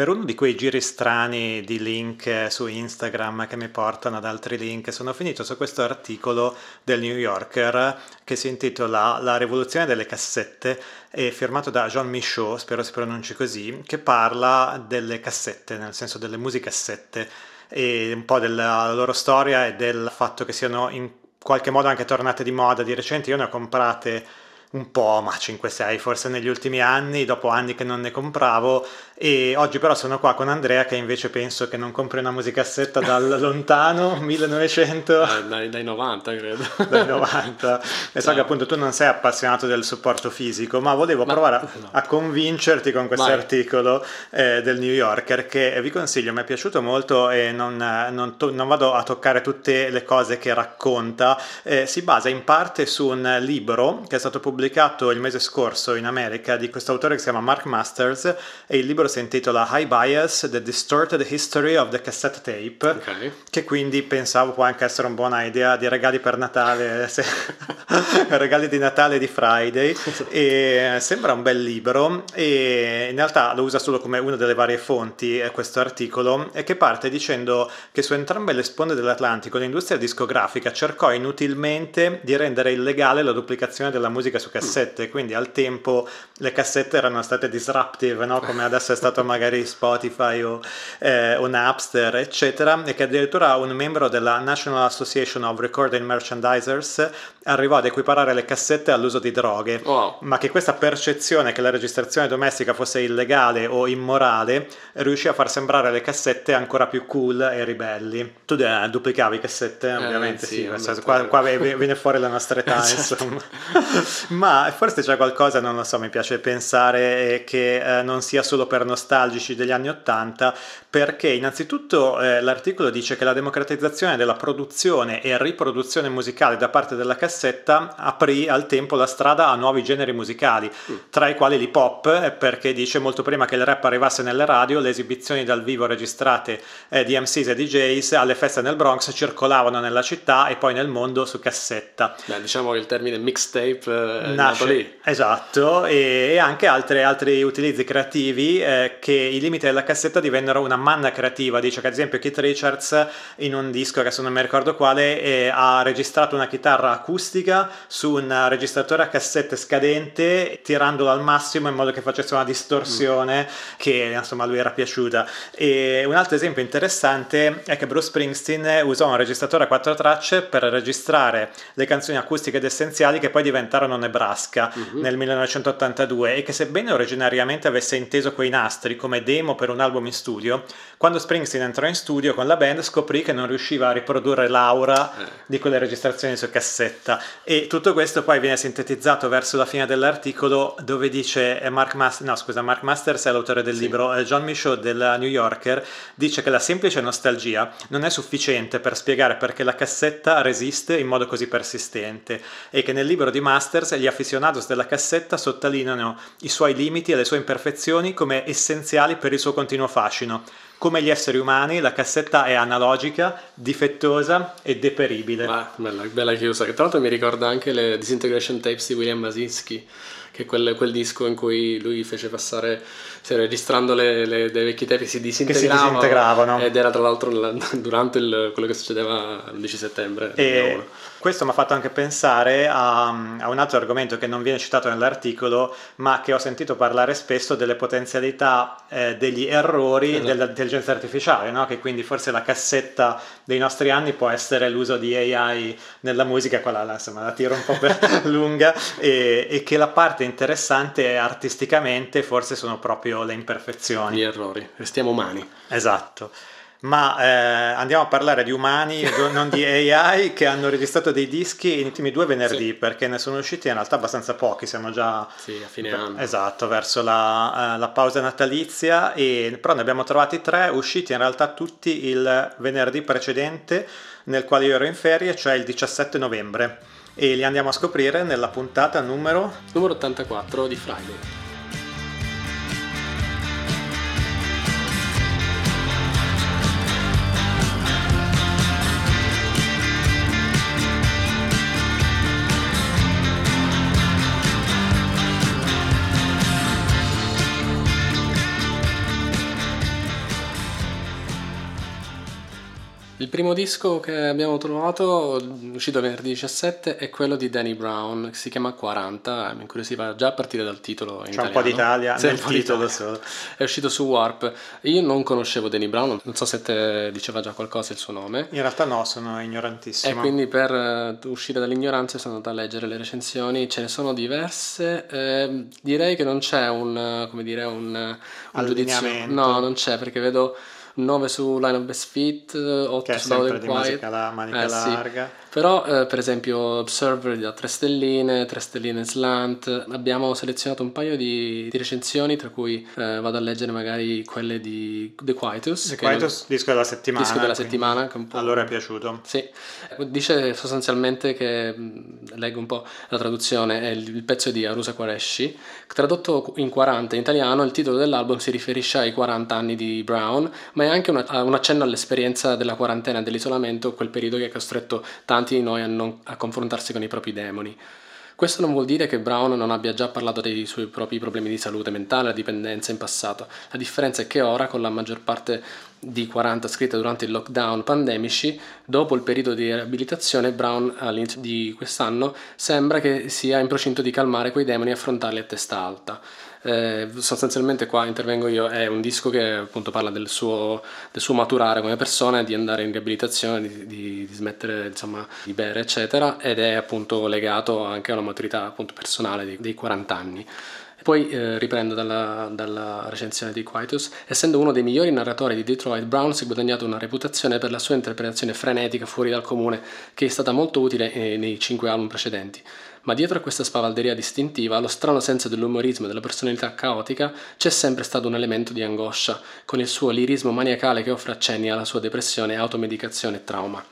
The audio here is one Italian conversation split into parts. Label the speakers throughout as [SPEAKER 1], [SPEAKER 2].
[SPEAKER 1] per uno di quei giri strani di link su Instagram che mi portano ad altri link, sono finito su questo articolo del New Yorker che si intitola La rivoluzione delle cassette e firmato da Jean Michaud, spero si pronunci così, che parla delle cassette, nel senso delle musicassette e un po' della loro storia e del fatto che siano in qualche modo anche tornate di moda di recente. Io ne ho comprate un po', ma 5-6 forse negli ultimi anni, dopo anni che non ne compravo e oggi però sono qua con Andrea che invece penso che non compri una musicassetta dal lontano 1900
[SPEAKER 2] eh, dai, dai, 90 credo.
[SPEAKER 1] Dai 90 e so che appunto tu non sei appassionato del supporto fisico ma volevo ma, provare a, no. a, convincerti con questo articolo eh, del New Yorker che vi consiglio mi è piaciuto molto e non, non, to- non vado a toccare tutte le cose che racconta. Eh, si basa in parte su un libro che è stato pubblicato il mese scorso in America di questo autore che si chiama Mark Masters e il libro si intitola High Bias, The Distorted History of the Cassette Tape, okay. che quindi pensavo può anche essere una buona idea di regali per Natale, se... regali di Natale di Friday, e sembra un bel libro e in realtà lo usa solo come una delle varie fonti eh, questo articolo e che parte dicendo che su entrambe le sponde dell'Atlantico l'industria discografica cercò inutilmente di rendere illegale la duplicazione della musica su cassette, quindi al tempo le cassette erano state disruptive, no? come adesso è stato magari Spotify o, eh, o Napster, eccetera, e che addirittura un membro della National Association of Recording Merchandisers arrivò ad equiparare le cassette all'uso di droghe, wow. ma che questa percezione che la registrazione domestica fosse illegale o immorale riuscì a far sembrare le cassette ancora più cool e ribelli. Tu eh, duplicavi cassette, eh, ovviamente, sì, sì senso, qua, qua, viene fuori la nostra età, esatto. insomma. ma forse c'è qualcosa, non lo so, mi piace pensare che eh, non sia solo per nostalgici degli anni Ottanta, perché innanzitutto eh, l'articolo dice che la democratizzazione della produzione e riproduzione musicale da parte della cassetta aprì al tempo la strada a nuovi generi musicali, mm. tra i quali l'hip hop, eh, perché dice molto prima che il rap arrivasse nelle radio, le esibizioni dal vivo registrate eh, di MCs e DJs alle feste nel Bronx circolavano nella città e poi nel mondo su cassetta.
[SPEAKER 2] Beh, diciamo che il termine mixtape eh, nato lì.
[SPEAKER 1] Esatto, e, e anche altre, altri utilizzi creativi eh, che i limiti della cassetta divennero una manna creativa. Dice che ad esempio Keith Richards in un disco, adesso non mi ricordo quale, eh, ha registrato una chitarra acustica su un registratore a cassette scadente, tirandolo al massimo in modo che facesse una distorsione mm. che insomma a lui era piaciuta. E un altro esempio interessante è che Bruce Springsteen usò un registratore a quattro tracce per registrare le canzoni acustiche ed essenziali che poi diventarono Nebraska mm-hmm. nel 1982 e che sebbene originariamente avesse inteso quei nastri come demo per un album in studio, quando Springsteen entrò in studio con la band scoprì che non riusciva a riprodurre l'aura eh. di quelle registrazioni su cassetta e tutto questo poi viene sintetizzato verso la fine dell'articolo dove dice eh, Mark, Mas- no, scusa, Mark Masters è l'autore del sì. libro, eh, John Michaud del New Yorker dice che la semplice nostalgia non è sufficiente per spiegare perché la cassetta resiste in modo così persistente e che nel libro di Masters gli aficionados della cassetta sottolineano i suoi limiti e le sue imperfezioni come essenziali per il suo continuo fascino. Come gli esseri umani, la cassetta è analogica, difettosa e deperibile.
[SPEAKER 2] Ah, bella, bella chiusa, che tra l'altro mi ricorda anche le Disintegration Tapes di William Basinski, che è quel, quel disco in cui lui fece passare cioè, registrando le, le, dei vecchi tape si disintegravano,
[SPEAKER 1] si disintegravano
[SPEAKER 2] ed era tra l'altro durante il, quello che succedeva l'11 settembre
[SPEAKER 1] e questo mi ha fatto anche pensare a, a, un altro argomento che non viene citato nell'articolo ma che ho sentito parlare spesso delle potenzialità eh, degli errori esatto. dell'intelligenza artificiale no? che quindi forse la cassetta dei nostri anni può essere l'uso di AI nella musica quella la, insomma la tiro un po' lunga e, e che la parte interessante artisticamente forse sono proprio le imperfezioni.
[SPEAKER 2] Gli errori, restiamo umani.
[SPEAKER 1] Esatto. Ma eh, andiamo a parlare di umani, non di AI, che hanno registrato dei dischi gli ultimi due venerdì, sì. perché ne sono usciti in realtà abbastanza pochi, siamo già...
[SPEAKER 2] Sì, a fine anno.
[SPEAKER 1] Esatto, verso la, uh, la pausa natalizia, e, però ne abbiamo trovati tre, usciti in realtà tutti il venerdì precedente, nel quale io ero in ferie, cioè il 17 novembre. E li andiamo a scoprire nella puntata numero...
[SPEAKER 2] Numero 84 di Friday. Primo disco che abbiamo trovato, uscito venerdì 17, è quello di Danny Brown, che si chiama 40, mi incuriosiva già a partire dal titolo
[SPEAKER 1] C'è
[SPEAKER 2] italiano.
[SPEAKER 1] un po' d'Italia
[SPEAKER 2] Sì,
[SPEAKER 1] nel
[SPEAKER 2] po'
[SPEAKER 1] titolo solo.
[SPEAKER 2] È uscito su Warp. Io non conoscevo Danny Brown, non so se te diceva già qualcosa il suo nome.
[SPEAKER 1] In realtà no, sono
[SPEAKER 2] E
[SPEAKER 1] ignorantissimo.
[SPEAKER 2] quindi per eh, uscire dall'ignoranza sono andato a leggere le recensioni, ce ne sono diverse. eh, direi che non c'è un, eh, come dire, un, eh, un giudizio. No, non c'è perché vedo 9 su Line of Best Fit, 8
[SPEAKER 1] Che
[SPEAKER 2] su Loud and Quiet.
[SPEAKER 1] musica la manica
[SPEAKER 2] Eh, sì. Però, eh, per esempio, Observer da 3 stelline, 3 stelline slant. Abbiamo selezionato un paio di, di recensioni, tra cui eh, vado a leggere magari quelle di The Quietus.
[SPEAKER 1] The Quietus, disco della settimana.
[SPEAKER 2] disco della settimana. Che un po'
[SPEAKER 1] Allora è piaciuto.
[SPEAKER 2] Sì, dice sostanzialmente che, mh, leggo un po' la traduzione, è il, pezzo di Arusa Qureshi, tradotto in 40 in italiano, il titolo dell'album si riferisce ai 40 anni di Brown, ma è anche una- un accenno all'esperienza della quarantena e dell'isolamento, quel periodo che ha costretto tanti di noi a, non- a confrontarsi con i propri demoni. Questo non vuol dire che Brown non abbia già parlato dei suoi propri problemi di salute mentale e dipendenza in passato. La differenza è che ora, con la maggior parte di 40 scritte durante il lockdown pandemici, dopo il periodo di riabilitazione, Brown all'inizio di quest'anno sembra che sia in procinto di calmare quei demoni e affrontarli a testa alta. Eh, sostanzialmente qua intervengo io, è un disco che appunto parla del suo, del suo maturare come persona, di andare in riabilitazione, di, di- di smettere insomma di bere eccetera ed è appunto legato anche alla maturità appunto personale dei, dei 40 anni. Poi eh, riprendo dalla, dalla recensione di Quietus. Essendo uno dei migliori narratori di Detroit, Brown si è guadagnato una reputazione per la sua interpretazione frenetica fuori dal comune, che è stata molto utile eh, nei cinque album precedenti. Ma dietro a questa spavalderia distintiva, allo strano senso dell'umorismo e della personalità caotica, c'è sempre stato un elemento di angoscia, con il suo lirismo maniacale che offre accenni alla sua depressione, automedicazione e trauma.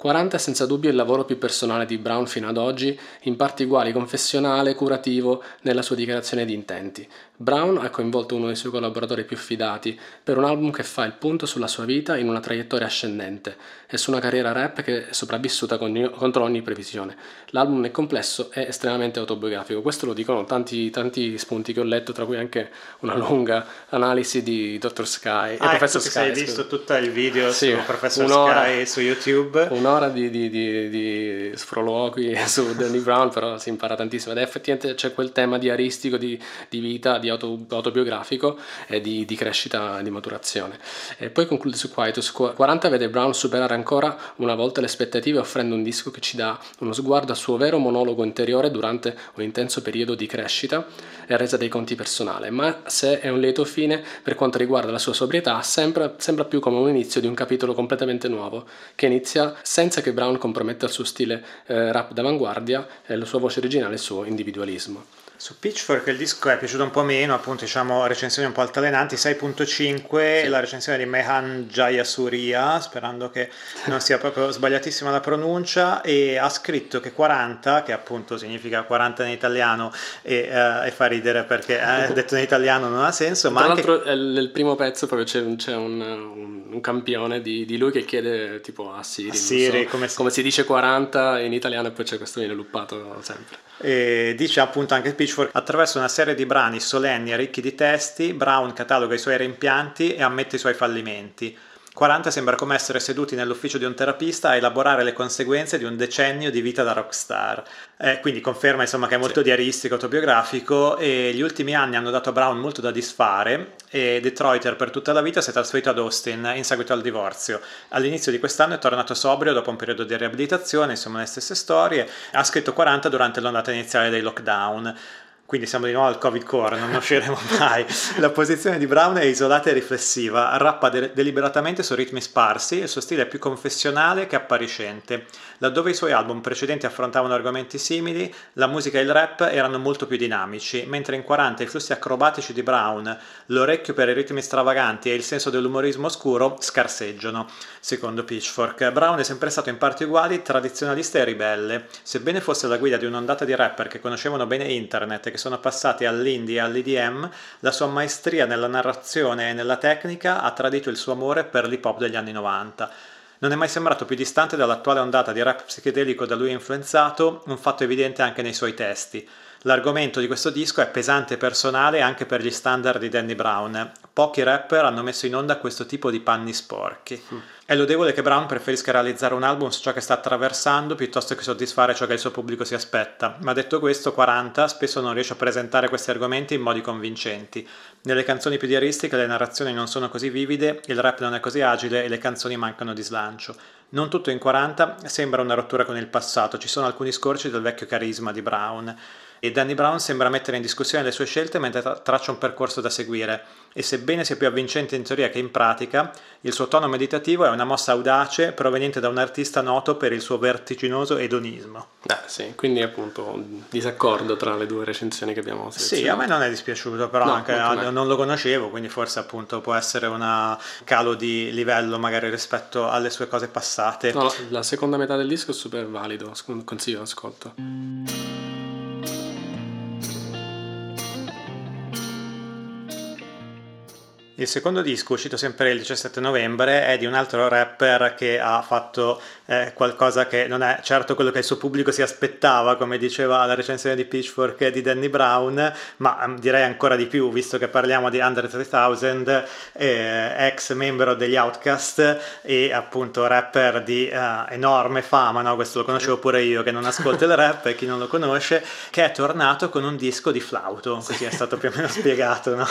[SPEAKER 2] 40 è senza dubbio il lavoro più personale di Brown fino ad oggi, in parti uguali confessionale, curativo nella sua dichiarazione di intenti. Brown ha coinvolto uno dei suoi collaboratori più fidati per un album che fa il punto sulla sua vita in una traiettoria ascendente e su una carriera rap che è sopravvissuta con- contro ogni previsione. L'album nel complesso è estremamente autobiografico, questo lo dicono tanti, tanti spunti che ho letto, tra cui anche una lunga analisi di Dr. Sky e
[SPEAKER 1] Ah, ecco,
[SPEAKER 2] Professor Sky. scusa.
[SPEAKER 1] visto tutto il video
[SPEAKER 2] Sì,
[SPEAKER 1] su Professor. Sky su YouTube.
[SPEAKER 2] Un'ora di, di, di, di sproloqui su Danny Brown, però si impara tantissimo. Ed effettivamente c'è quel tema di, di vita, di auto- autobiografico e di, crescita di maturazione. E poi conclude su Quietus. Qu- 40 vede Brown superare ancora una volta le aspettative offrendo un disco che ci dà uno sguardo al suo vero monologo interiore durante un intenso periodo di crescita e resa dei conti personale. Ma se è un lieto fine per quanto riguarda la sua sobrietà, sembra, sembra più come un inizio di un capitolo completamente nuovo, che inizia senza che Brown comprometta il suo stile eh, rap d'avanguardia, e la sua voce originale e il suo individualismo.
[SPEAKER 1] Su Pitchfork il disco è piaciuto un po' meno, appunto diciamo recensioni un po' altalenanti, 6.5 la recensione di Mehan Jayasuriya, sperando che non sia proprio sbagliatissima la pronuncia, e ha scritto che 40, che appunto significa 40 in italiano e, eh, e fa ridere perché eh, detto in italiano non ha senso, ma
[SPEAKER 2] Tra
[SPEAKER 1] anche
[SPEAKER 2] l'altro eh, nel primo pezzo proprio c'è, c'è un, un- un campione di, di lui che chiede tipo a Siri,
[SPEAKER 1] A Siri,
[SPEAKER 2] so,
[SPEAKER 1] come si-
[SPEAKER 2] come si dice 40 in italiano e poi c'è questo viene luppato sempre.
[SPEAKER 1] E dice appunto anche Pitchfork attraverso una serie di brani solenni e ricchi di testi Brown cataloga i suoi rimpianti e ammette i suoi fallimenti 40 sembra come essere seduti nell'ufficio di un terapista a elaborare le conseguenze di un decennio di vita da rockstar. Eh, quindi conferma insomma che è molto
[SPEAKER 2] Sì.
[SPEAKER 1] diaristico, autobiografico e gli ultimi anni hanno dato a Brown molto da disfare e Detroiter per tutta la vita si è trasferito ad Austin in seguito al divorzio. All'inizio di quest'anno è tornato sobrio dopo un periodo di riabilitazione, insomma le stesse storie. Ha scritto 40 durante l'ondata iniziale dei lockdown. Quindi siamo di nuovo al Covid core, non usciremo mai. La posizione di Brown è isolata e riflessiva, rappa de- deliberatamente su ritmi sparsi e il suo stile è più confessionale che appariscente. Laddove i suoi album precedenti affrontavano argomenti simili, la musica e il rap erano molto più dinamici, mentre in 40 i flussi acrobatici di Brown, l'orecchio per i ritmi stravaganti e il senso dell'umorismo oscuro scarseggiano. Secondo Pitchfork, Brown è sempre stato in parti uguali tradizionalista e ribelle. Sebbene fosse la guida di un'ondata di rapper che conoscevano bene internet e che sono passati all'indie e all'EDM, la sua maestria nella narrazione e nella tecnica ha tradito il suo amore per l'hip hop degli anni 90. Non è mai sembrato più distante dall'attuale ondata di rap psichedelico da lui influenzato, un fatto evidente anche nei suoi testi. L'argomento di questo disco è pesante e personale anche per gli standard di Danny Brown. Pochi rapper hanno messo in onda questo tipo di panni sporchi. Mm. È lodevole che Brown preferisca realizzare un album su ciò che sta attraversando piuttosto che soddisfare ciò che il suo pubblico si aspetta, ma detto questo, 40 spesso non riesce a presentare questi argomenti in modi convincenti. Nelle canzoni più diaristiche le narrazioni non sono così vivide, il rap non è così agile e le canzoni mancano di slancio. Non tutto in 40 sembra una rottura con il passato, ci sono alcuni scorci del vecchio carisma di Brown e Danny Brown sembra mettere in discussione le sue scelte mentre traccia un percorso da seguire e sebbene sia più avvincente in teoria che in pratica, il suo tono meditativo è una mossa audace proveniente da un artista noto per il suo vertiginoso edonismo.
[SPEAKER 2] Eh sì, quindi appunto un disaccordo tra le due recensioni che abbiamo
[SPEAKER 1] selezionato. Sì, a me non è dispiaciuto, però no, anche non lo conoscevo, quindi forse appunto può essere un calo di livello magari rispetto alle sue cose passate.
[SPEAKER 2] No, la seconda metà del disco è super valido, consiglio ascolto.
[SPEAKER 1] Il secondo disco, uscito sempre il 17 novembre, è di un altro rapper che ha fatto eh, qualcosa che non è certo quello che il suo pubblico si aspettava, come diceva la recensione di Pitchfork di Danny Brown, ma um, direi ancora di più, visto che parliamo di Under 3000, eh, ex membro degli Outcast e appunto rapper di uh, enorme fama, no? questo lo conoscevo pure io che non ascolto il rap e chi non lo conosce, che è tornato con un disco di flauto, così è stato più o meno spiegato, no?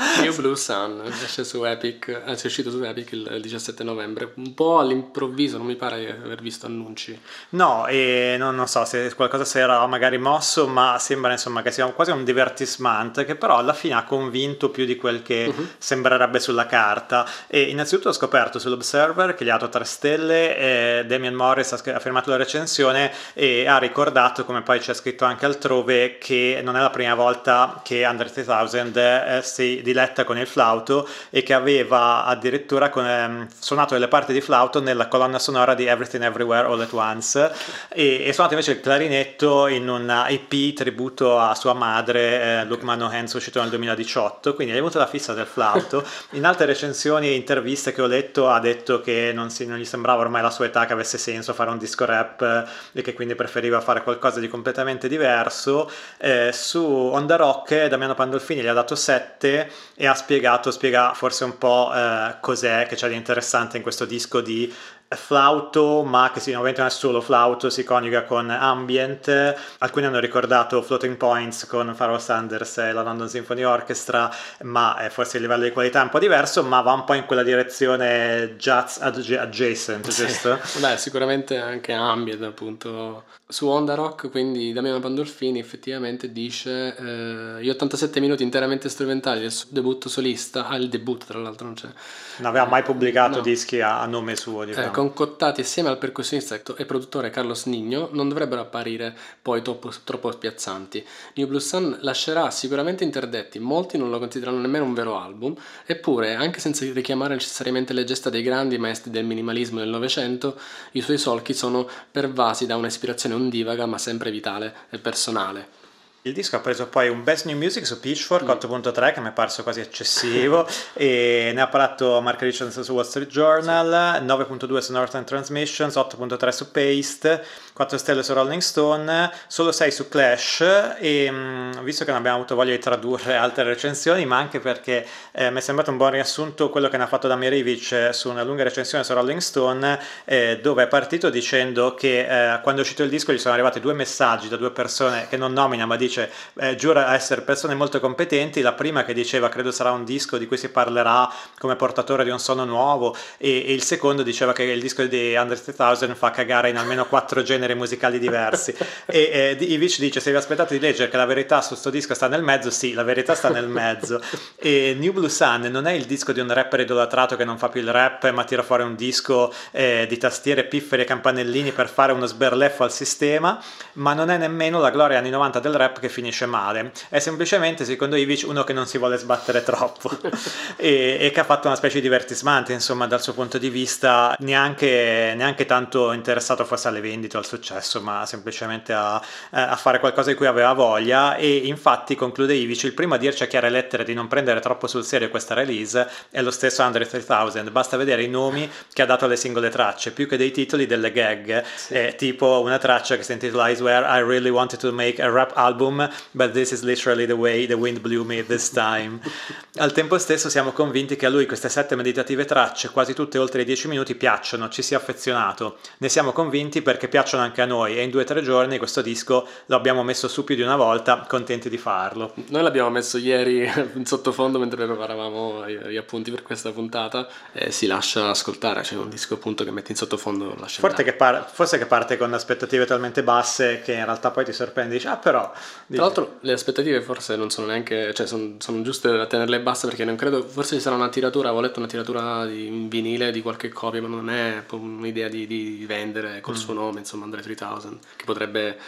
[SPEAKER 2] New Blue Sun esce su Epic, anzi è uscito su Epic il 17 novembre, un po' all'improvviso, non mi pare di aver visto annunci.
[SPEAKER 1] No, e non, non so se qualcosa si era magari mosso, ma sembra insomma che sia quasi un divertissement che però alla fine ha convinto più di quel che uh-huh. sembrerebbe sulla carta. E innanzitutto ho scoperto sull'Observer che gli ha dato 3 stelle, e Damian Morris ha, ha firmato la recensione e ha ricordato, come poi c'è scritto anche altrove, che non è la prima volta che Under 3000 eh, si diletta con il flauto e che aveva addirittura con, ehm, suonato delle parti di flauto nella colonna sonora di Everything Everywhere All at Once. E, e suonato invece il clarinetto in un EP tributo a sua madre eh, Luke Manohans uscito nel 2018 quindi è avuto la fissa del flauto. In altre recensioni e interviste che ho letto ha detto che non, si, non gli sembrava ormai la sua età che avesse senso fare un disco rap eh, e che quindi preferiva fare qualcosa di completamente diverso. Eh, su On The Rock Damiano Pandolfini gli ha dato 7 e ha spiegato, spiega forse un po' eh, cos'è che c'è di interessante in questo disco di flauto, ma che sì, ovviamente non è solo flauto, si coniuga con ambient. Alcuni hanno ricordato Floating Points con Pharoah Sanders e la London Symphony Orchestra, ma è forse il livello di qualità è un po' diverso, ma va un po' in quella direzione jazz adjacent, sì. giusto?
[SPEAKER 2] Beh, sicuramente anche ambient, appunto. Su Onda Rock, quindi Damiano Pandolfini effettivamente dice eh, gli 87 minuti interamente strumentali del suo debutto solista, ah il debutto tra l'altro non c'è.
[SPEAKER 1] Non aveva mai pubblicato no. dischi a, a, nome suo, diciamo.
[SPEAKER 2] Eh, concottati assieme al percussionista e produttore Carlos Nigno, non dovrebbero apparire poi troppo, troppo spiazzanti. New Blue Sun lascerà sicuramente interdetti, molti non lo considerano nemmeno un vero album, eppure, anche senza richiamare necessariamente le gesta dei grandi maestri del minimalismo del Novecento, i suoi solchi sono pervasi da un'ispirazione ondivaga ma sempre vitale e personale.
[SPEAKER 1] Il disco ha preso poi un Best New Music su Pitchfork mm. 8.3 che mi è parso quasi eccessivo e ne ha parlato Mark Richards su Wall Street Journal, 9.2 su Northern Transmissions, 8.3 su Paste, 4 stelle su Rolling Stone, solo 6 su Clash e mm, visto che non abbiamo avuto voglia di tradurre altre recensioni ma anche perché eh, mi è sembrato un buon riassunto quello che ne ha fatto Damir Ivic su una lunga recensione su Rolling Stone eh, dove è partito dicendo che eh, quando è uscito il disco gli sono arrivati due messaggi da due persone che non nomina ma dice eh, giura essere persone molto competenti, la prima che diceva credo sarà un disco di cui si parlerà come portatore di un suono nuovo e, e il secondo diceva che il disco di Under 3000 fa cagare in almeno quattro generi musicali diversi. e eh, Ivic dice: Se vi aspettate di leggere che la verità su questo disco sta nel mezzo, sì, la verità sta nel mezzo. e New Blue Sun non è il disco di un rapper idolatrato che non fa più il rap, ma tira fuori un disco eh, di tastiere, pifferi e campanellini per fare uno sberleffo al sistema, ma non è nemmeno la gloria anni 90 del rap che finisce male. È semplicemente, secondo Ivic, uno che non si vuole sbattere troppo e, e, che ha fatto una specie di divertismento, insomma, dal suo punto di vista, neanche, neanche tanto interessato forse alle vendite o al successo, ma semplicemente a, a, fare qualcosa di cui aveva voglia e infatti conclude Ivic, il primo a dirci a chiare lettere di non prendere troppo sul serio questa release è lo stesso Andre 3000, basta vedere i nomi che ha dato alle singole tracce, più che dei titoli delle gag, sì. eh, tipo una traccia che si intitola Is Where I Really Wanted to Make a Rap Album album, but this is literally the way the wind blew me this time. Al tempo stesso siamo convinti che a lui queste sette meditative tracce, quasi tutte oltre i dieci minuti, piacciono, ci sia affezionato. Ne siamo convinti perché piacciono anche a noi e in due o tre giorni questo disco lo abbiamo messo su più di una volta, contenti di farlo.
[SPEAKER 2] Noi l'abbiamo messo ieri in sottofondo mentre preparavamo gli appunti per questa puntata e si lascia ascoltare, c'è un disco appunto che metti in sottofondo lascia
[SPEAKER 1] forse che, par- forse che parte con aspettative talmente basse che in realtà poi ti sorprendi, dici ah però...
[SPEAKER 2] Tra l'altro le aspettative forse non sono neanche, cioè sono, sono giuste da tenerle basse perché non credo, forse ci sarà una tiratura, avevo letto una tiratura di, in vinile di qualche copia, ma non è un'idea di, di vendere col mm. suo nome, insomma Andre 3000, che potrebbe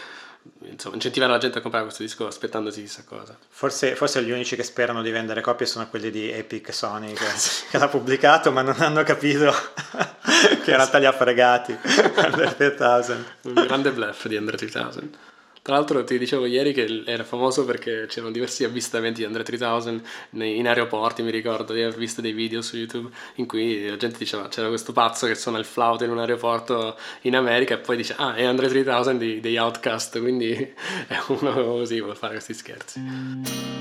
[SPEAKER 2] insomma, incentivare la gente a comprare questo disco aspettandosi chissà cosa.
[SPEAKER 1] Forse, forse, gli unici che sperano di vendere copie sono quelli di Epic Sony che, che l'ha pubblicato ma non hanno capito che in realtà li ha fregati Under 3000.
[SPEAKER 2] Un grande bluff di Under 3000. Tra l'altro ti dicevo ieri che era famoso perché c'erano diversi avvistamenti di Andre 3000 in aeroporti, mi ricordo di aver visto dei video su YouTube in cui la gente diceva c'era questo pazzo che suona il flauto in un aeroporto in America e poi dice ah è Andre 3000 di, degli Outcast, quindi è uno così vuole fare questi scherzi.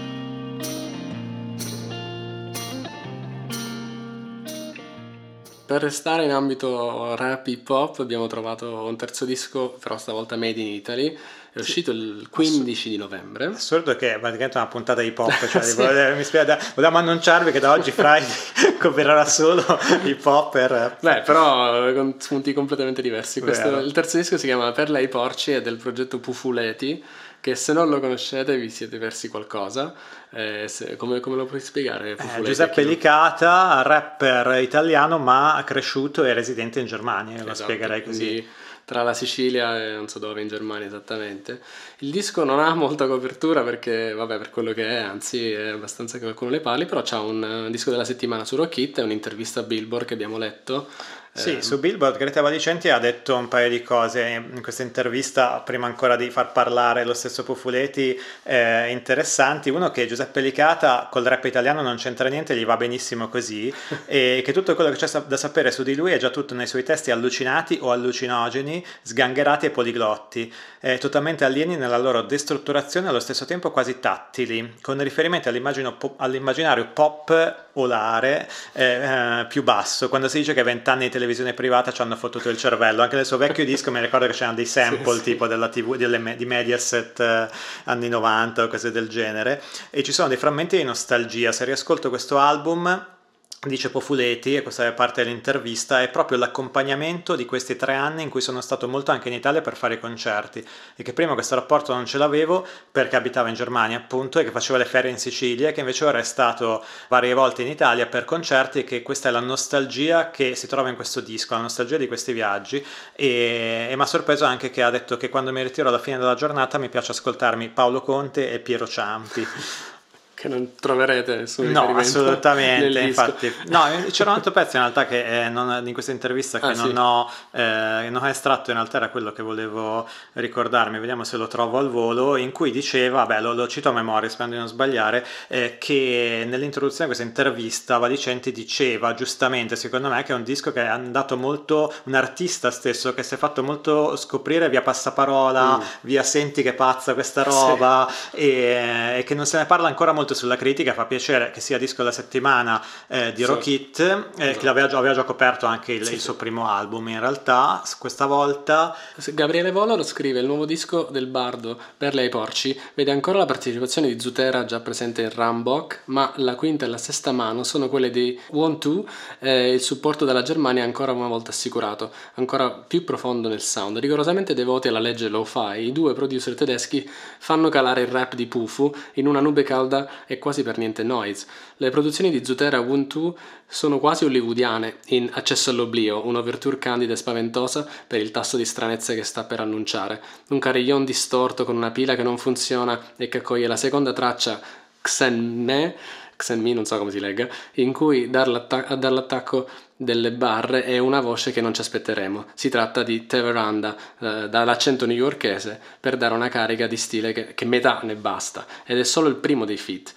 [SPEAKER 2] Per restare in ambito rap hip hop abbiamo trovato un terzo disco, però stavolta made in Italy, è uscito il 15 di novembre.
[SPEAKER 1] Assurdo che è praticamente una puntata hip hop, cioè sì. volevo, mi spiega, volevamo annunciarvi che da oggi Friday coprirà solo hip hop per...
[SPEAKER 2] Beh, però con spunti completamente diversi. Questo, il terzo disco si chiama Per lei porci, è del progetto Pufuleti, che se non lo conoscete vi siete persi qualcosa. Eh, se, come, come, lo puoi spiegare?
[SPEAKER 1] Eh, Giuseppe Licata, rapper italiano ma cresciuto e residente in Germania, esatto, lo spiegherei così.
[SPEAKER 2] Tra la Sicilia e non so dove in Germania esattamente. Il disco non ha molta copertura perché, vabbè, per quello che è, anzi è abbastanza che qualcuno le parli, però c'ha un, un disco della settimana su Rock It e un'intervista a Billboard che abbiamo letto
[SPEAKER 1] sì, eh, su Billboard Greta Valicenti ha detto un paio di cose in questa intervista, prima ancora di far parlare lo stesso Pufuleti, eh, interessanti. Uno che Giuseppe Licata col rap italiano non c'entra niente, gli va benissimo così, e che tutto quello che c'è da sapere su di lui è già tutto nei suoi testi allucinati o allucinogeni, sgangherati e poliglotti, eh, totalmente alieni nella loro destrutturazione e allo stesso tempo quasi tattili, con riferimento all'immaginario pop olare eh, eh, più basso, quando si dice che vent'anni di televisione privata ci hanno fottuto il cervello. Anche nel suo vecchio disco mi ricordo che c'erano dei sample sì, tipo sì. della TV delle, di Mediaset eh, anni 90 o cose del genere. E ci sono dei frammenti di nostalgia. Se riascolto questo album dice Pofuleti, e questa è parte dell'intervista, è proprio l'accompagnamento di questi tre anni in cui sono stato molto anche in Italia per fare i concerti. E che prima questo rapporto non ce l'avevo perché abitavo in Germania appunto e che facevo le ferie in Sicilia e che invece ora è stato varie volte in Italia per concerti e che questa è la nostalgia che si trova in questo disco, la nostalgia di questi viaggi. E, e mi ha sorpreso anche che ha detto che quando mi ritiro alla fine della giornata mi piace ascoltarmi Paolo Conte e Piero Ciampi
[SPEAKER 2] che non troverete nessun
[SPEAKER 1] no assolutamente infatti no c'era un altro pezzo in realtà che eh, non, in questa intervista che ah, non, sì. ho, eh, non ho estratto in realtà era quello che volevo ricordarmi vediamo se lo trovo al volo in cui diceva beh lo, lo cito a memoria spero di non sbagliare eh, che nell'introduzione di questa intervista Valicenti diceva giustamente secondo me che è un disco che è andato molto un artista stesso che si è fatto molto scoprire via passaparola mm. via senti che pazza questa roba sì. e, e che non se ne parla ancora molto sulla critica, fa piacere che sia disco della settimana eh, di. Rock It, eh, esatto. che aveva già, aveva già, coperto anche il, il suo primo album in realtà, questa volta...
[SPEAKER 2] Gabriele Volo lo scrive, il nuovo disco del Bardo, Per lei porci, vede ancora la partecipazione di Zutera già presente in Rambok, ma la quinta e la sesta mano sono quelle di One Two, eh, il supporto della Germania ancora una volta assicurato, ancora più profondo nel sound. Rigorosamente devoti alla legge lo-fi, i due producer tedeschi fanno calare il rap di Pufu in una nube calda e quasi per niente noise. Le produzioni di Zutera Ubuntu sono quasi hollywoodiane in Accesso all'oblio, un'overture candida e spaventosa per il tasso di stranezze che sta per annunciare. Un carillon distorto con una pila che non funziona e che accoglie la seconda traccia Xenme Xenmi, non so come si legga, in cui dall'attacco delle barre è una voce che non ci aspetteremo. Si tratta di The Veranda, eh, dall'accento newyorkese, per dare una carica di stile che, che metà ne basta, ed è solo il primo dei feat.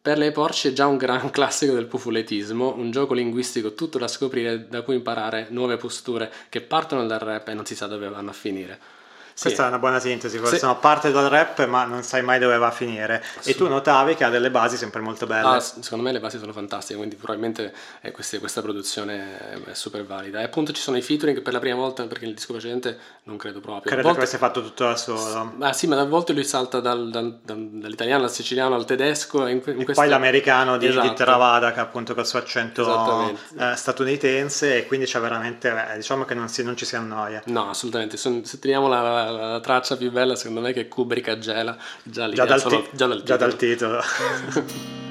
[SPEAKER 2] Per le Porsche è già un gran classico del pufuletismo, un gioco linguistico tutto da scoprire da cui imparare nuove posture che partono dal rap e non si sa dove vanno a finire.
[SPEAKER 1] Questa è una buona sintesi, forse sì. no, parte dal rap ma non sai mai dove va a finire. E tu notavi che ha delle basi sempre molto belle.
[SPEAKER 2] Ah, secondo me le basi sono fantastiche, quindi probabilmente eh, queste, questa produzione è super valida. E appunto ci sono i featuring per la prima volta, perché il disco precedente non credo proprio.
[SPEAKER 1] Credo volte... che avesse fatto tutto da solo.
[SPEAKER 2] Ah sì, ma a volte lui salta dal, dal, dal, dall'italiano al siciliano al tedesco.
[SPEAKER 1] In, in e questa... poi l'americano di, esatto. di Theravada, che appunto col suo accento eh, statunitense, e quindi c'è veramente, eh, diciamo che non, si, non, ci si annoia.
[SPEAKER 2] No, assolutamente. Se teniamo la, la, la traccia più bella, secondo me, che Kubrick a Gela,
[SPEAKER 1] già, già, dal, ti- già dal titolo. Già dal titolo.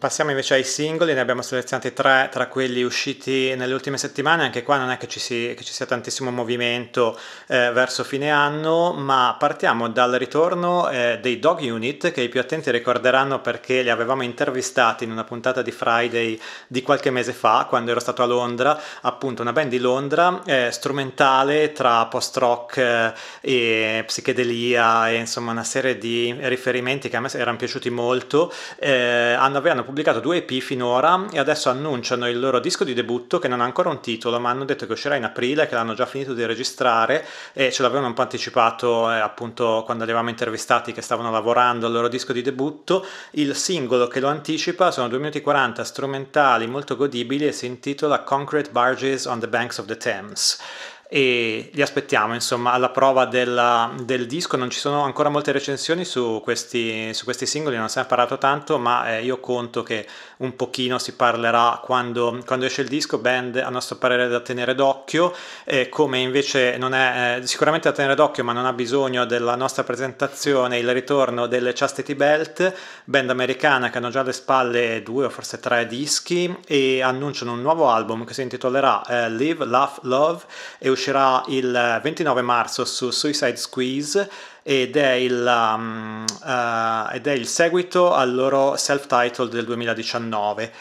[SPEAKER 1] Passiamo invece ai singoli, ne abbiamo selezionati tre tra quelli usciti nelle ultime settimane, anche qua non è che ci, si, che ci sia tantissimo movimento eh, verso fine anno, ma partiamo dal ritorno eh, dei Dog Unit, che i più attenti ricorderanno perché li avevamo intervistati in una puntata di Friday di qualche mese fa, quando ero stato a Londra, appunto una band di Londra, eh, strumentale tra post-rock eh, e psichedelia e insomma una serie di riferimenti che a me erano piaciuti molto, eh, hanno, avevano pubblicato due EP finora e adesso annunciano il loro disco di debutto che non ha ancora un titolo, ma hanno detto che uscirà in aprile, che l'hanno già finito di registrare e ce l'avevano un po' anticipato eh, appunto quando li avevamo intervistati che stavano lavorando al loro disco di debutto. Il singolo che lo anticipa sono 2 minuti e 40 strumentali molto godibili e si intitola Concrete Barges on the Banks of the Thames e li aspettiamo insomma alla prova della, del disco. Non ci sono ancora molte recensioni su questi, su questi singoli non si è parlato tanto ma eh, io conto che un pochino si parlerà quando, quando, esce il disco. Band a nostro parere da tenere d'occhio. Eh, come invece non è eh, sicuramente da tenere d'occhio ma non ha bisogno della nostra presentazione il ritorno delle Chastity Belt band americana che hanno già alle spalle due o forse tre dischi e annunciano un nuovo album che si intitolerà eh, Live, Laugh, Love. E il 29 marzo su Suicide Squeeze ed è il, um, uh, ed è il seguito al loro self-titled del 2019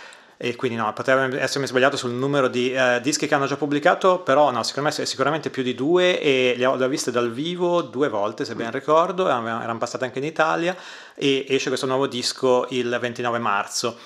[SPEAKER 1] e quindi no, potrebbe essermi sbagliato sul numero di uh, dischi che hanno già pubblicato, però no, sicuramente, sicuramente più di due e le ho, le ho, viste dal vivo due volte se ben ricordo, erano passate anche in Italia e esce questo nuovo disco il 29 marzo.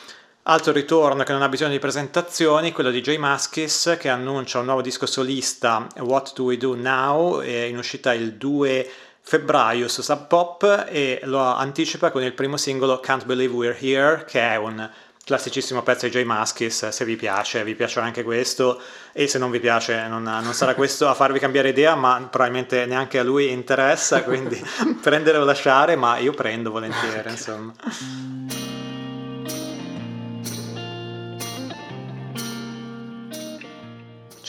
[SPEAKER 1] Altro ritorno che non ha bisogno di presentazioni, quello di Jay Maskis che annuncia un nuovo disco solista What Do We Do Now, in uscita il 2 febbraio su Sub Pop e lo anticipa con il primo singolo Can't Believe We're Here che è un classicissimo pezzo di Jay Maskis se vi piace, vi piace anche questo e se non vi piace non, non sarà questo a farvi cambiare idea ma probabilmente neanche a lui interessa quindi prendere o lasciare ma io prendo volentieri insomma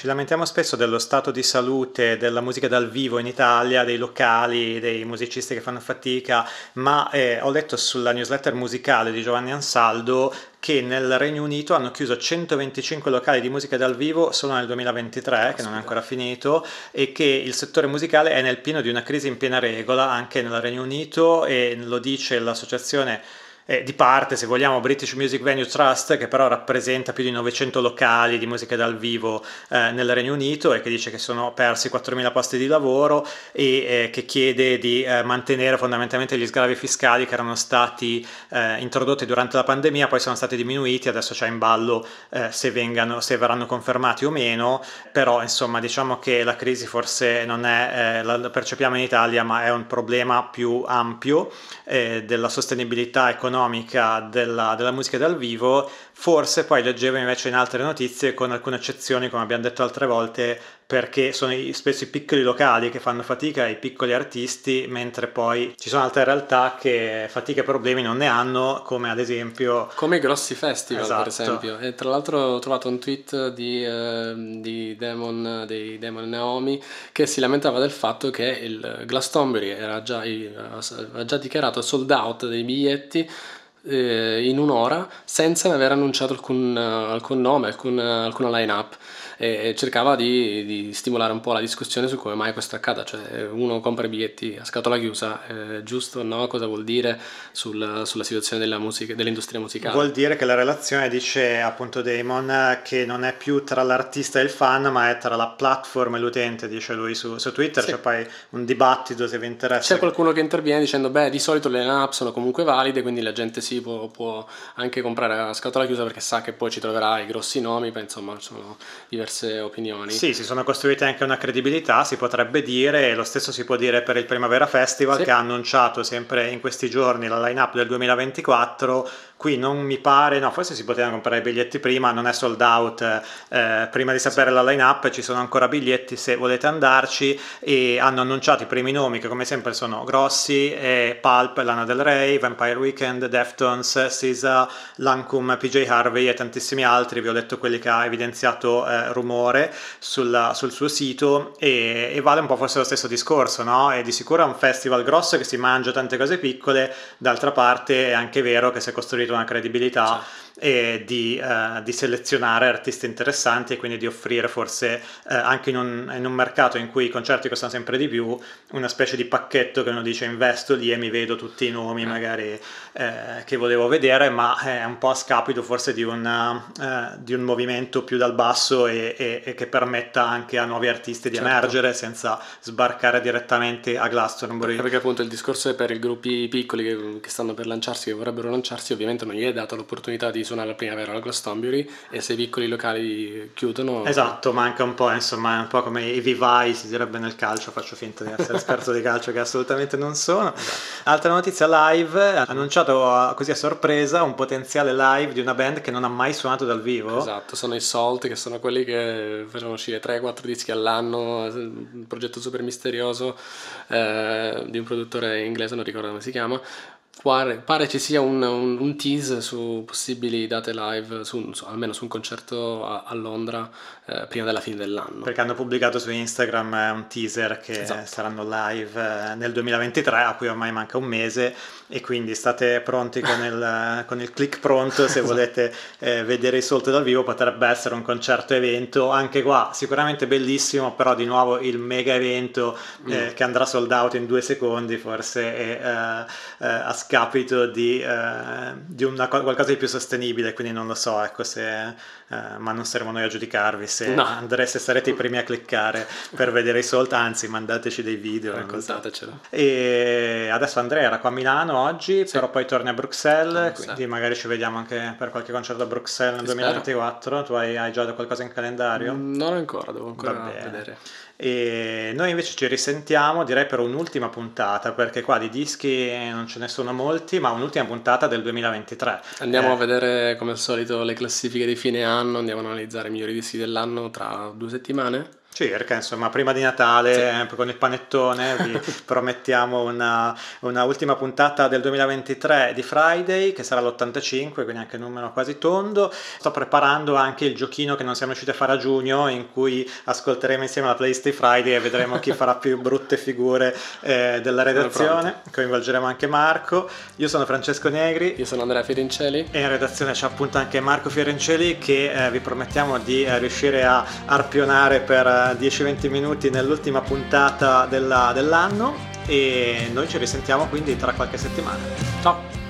[SPEAKER 1] Ci lamentiamo spesso dello stato di salute della musica dal vivo in Italia, dei locali, dei musicisti che fanno fatica, ma eh, ho letto sulla newsletter musicale di Giovanni Ansaldo che nel Regno Unito hanno chiuso 125 locali di musica dal vivo solo nel 2023, che non è ancora finito, e che il settore musicale è nel pieno di una crisi in piena regola anche nel Regno Unito e lo dice l'associazione eh, di parte, se vogliamo, British Music Venue Trust, che però rappresenta più di 900 locali di musica dal vivo eh, nel Regno Unito e che dice che sono persi 4.000 posti di lavoro e eh, che chiede di eh, mantenere fondamentalmente gli sgravi fiscali che erano stati eh, introdotti durante la pandemia, poi sono stati diminuiti, adesso c'è in ballo eh, se, vengano, se verranno confermati o meno, però insomma diciamo che la crisi forse non è, la percepiamo in Italia, ma è un problema più ampio della sostenibilità economica economica della, della musica dal vivo, forse poi leggevo invece in altre notizie, con alcune eccezioni, come abbiamo detto altre volte, perché sono spesso i piccoli locali che fanno fatica, i piccoli artisti, mentre poi ci sono altre realtà che fatica e problemi non ne hanno, come ad esempio...
[SPEAKER 2] Come i grossi festival, esatto. per esempio. E tra l'altro ho trovato un tweet di, eh, di Demon, dei Demon Naomi che si lamentava del fatto che il Glastonbury era già, aveva già dichiarato sold out dei biglietti eh, in un'ora senza aver annunciato alcun, alcun nome, alcun, alcuna line-up e cercava di, di, stimolare un po' la discussione su come mai questo accada, cioè uno compra i biglietti a scatola chiusa, eh, giusto o no, cosa vuol dire sul, sulla situazione della musica, dell'industria musicale?
[SPEAKER 1] Vuol dire che la relazione dice appunto Damon che non è più tra l'artista e il fan ma è tra la platform e l'utente, dice lui su, su Twitter, sì. c'è poi un dibattito se vi interessa.
[SPEAKER 2] C'è qualcuno che interviene dicendo beh di solito le line-up sono comunque valide quindi la gente si può, può anche comprare a scatola chiusa perché sa che poi ci troverà i grossi nomi, poi insomma sono diverse opinioni.
[SPEAKER 1] Sì, si sono costruite anche una credibilità, si potrebbe dire, e lo stesso si può dire per il Primavera Festival sì. che ha annunciato sempre in questi giorni la line-up del 2024 qui non mi pare, no, forse si potevano comprare i biglietti prima, non è sold out, eh, prima di sapere la line-up ci sono ancora biglietti se volete andarci e hanno annunciato i primi nomi che come sempre sono grossi, eh, Pulp, Lana Del Rey, Vampire Weekend, Deftones, SZA, Lancome, PJ Harvey e tantissimi altri, vi ho detto quelli che ha evidenziato eh, Rumore sulla, sul suo sito e, e, vale un po' forse lo stesso discorso, no? E di sicuro è un festival grosso che si mangia tante cose piccole, d'altra parte è anche vero che si è costruito una credibilità sì e di, uh, di, selezionare artisti interessanti e quindi di offrire forse uh, anche in un, in un, mercato in cui i concerti costano sempre di più una specie di pacchetto che uno dice investo lì e mi vedo tutti i nomi eh. magari eh, che volevo vedere ma è un po' a scapito forse di, una, uh, di un movimento più dal basso e, e, e, che permetta anche a nuovi artisti di certo. emergere senza sbarcare direttamente a Glastonbury
[SPEAKER 2] perché appunto il discorso è per i gruppi piccoli che, che stanno per lanciarsi che vorrebbero lanciarsi ovviamente non gli è dato l'opportunità di suonare la primavera alla Glastonbury e se i piccoli locali chiudono...
[SPEAKER 1] Esatto, manca un po', insomma, un po' come i vivai, si direbbe nel calcio, faccio finta di essere esperto di calcio che assolutamente non sono. Esatto. Altra notizia live, ha annunciato così a sorpresa un potenziale live di una band che non ha mai suonato dal vivo.
[SPEAKER 2] Esatto, sono i Salt che sono quelli che facevano uscire 3-4 dischi all'anno, un progetto super misterioso eh, di un produttore inglese, non ricordo come si chiama, Pare, pare, ci sia un, un, un, tease su possibili date live, su, su, almeno su un concerto a, a Londra eh, prima della fine dell'anno.
[SPEAKER 1] Perché hanno pubblicato su Instagram eh, un teaser che esatto. saranno live eh, nel 2023, a cui ormai manca un mese, e quindi state pronti con il, con il click pronto se esatto. volete eh, vedere i Salt dal vivo. Potrebbe essere un concerto evento, anche qua sicuramente bellissimo, però di nuovo il mega evento eh, mm. che andrà sold out in due secondi, forse è, eh, a scapito di, di una, qualcosa di più sostenibile. Quindi non lo so, ecco se eh, ma non saremo noi a giudicarvi se, no. andreste, sarete i primi a cliccare per vedere i sold, anzi mandateci dei video.
[SPEAKER 2] Raccontatecelo.
[SPEAKER 1] E adesso Andrea era qua a Milano oggi, sì. però poi torni a Bruxelles, quindi magari ci vediamo anche per qualche concerto a Bruxelles nel 2024. Tu hai, hai, già qualcosa in calendario?
[SPEAKER 2] Non ancora, devo ancora vedere.
[SPEAKER 1] E noi invece ci risentiamo, direi per un'ultima puntata, perché qua di dischi non ce ne sono molti, ma un'ultima puntata del 2023.
[SPEAKER 2] Andiamo eh. a vedere come al solito le classifiche di fine anno, andiamo a analizzare i migliori dischi dell'anno tra due settimane.
[SPEAKER 1] Circa, insomma, prima di Natale sì. con il panettone vi promettiamo una, una, ultima puntata del 2023 di Friday che sarà l'85, quindi anche un numero quasi tondo. Sto preparando anche il giochino che non siamo riusciti a fare a giugno in cui ascolteremo insieme la playlist di Friday e vedremo chi farà più brutte figure eh, della redazione. Coinvolgeremo anche Marco. Io sono Francesco Negri.
[SPEAKER 2] Io sono Andrea Fiorincelli.
[SPEAKER 1] E in redazione c'è appunto anche Marco Fiorincelli che eh, vi promettiamo di eh, riuscire a arpionare per 10-20 minuti nell'ultima puntata della, dell'anno e noi ci risentiamo quindi tra qualche settimana.
[SPEAKER 2] Ciao!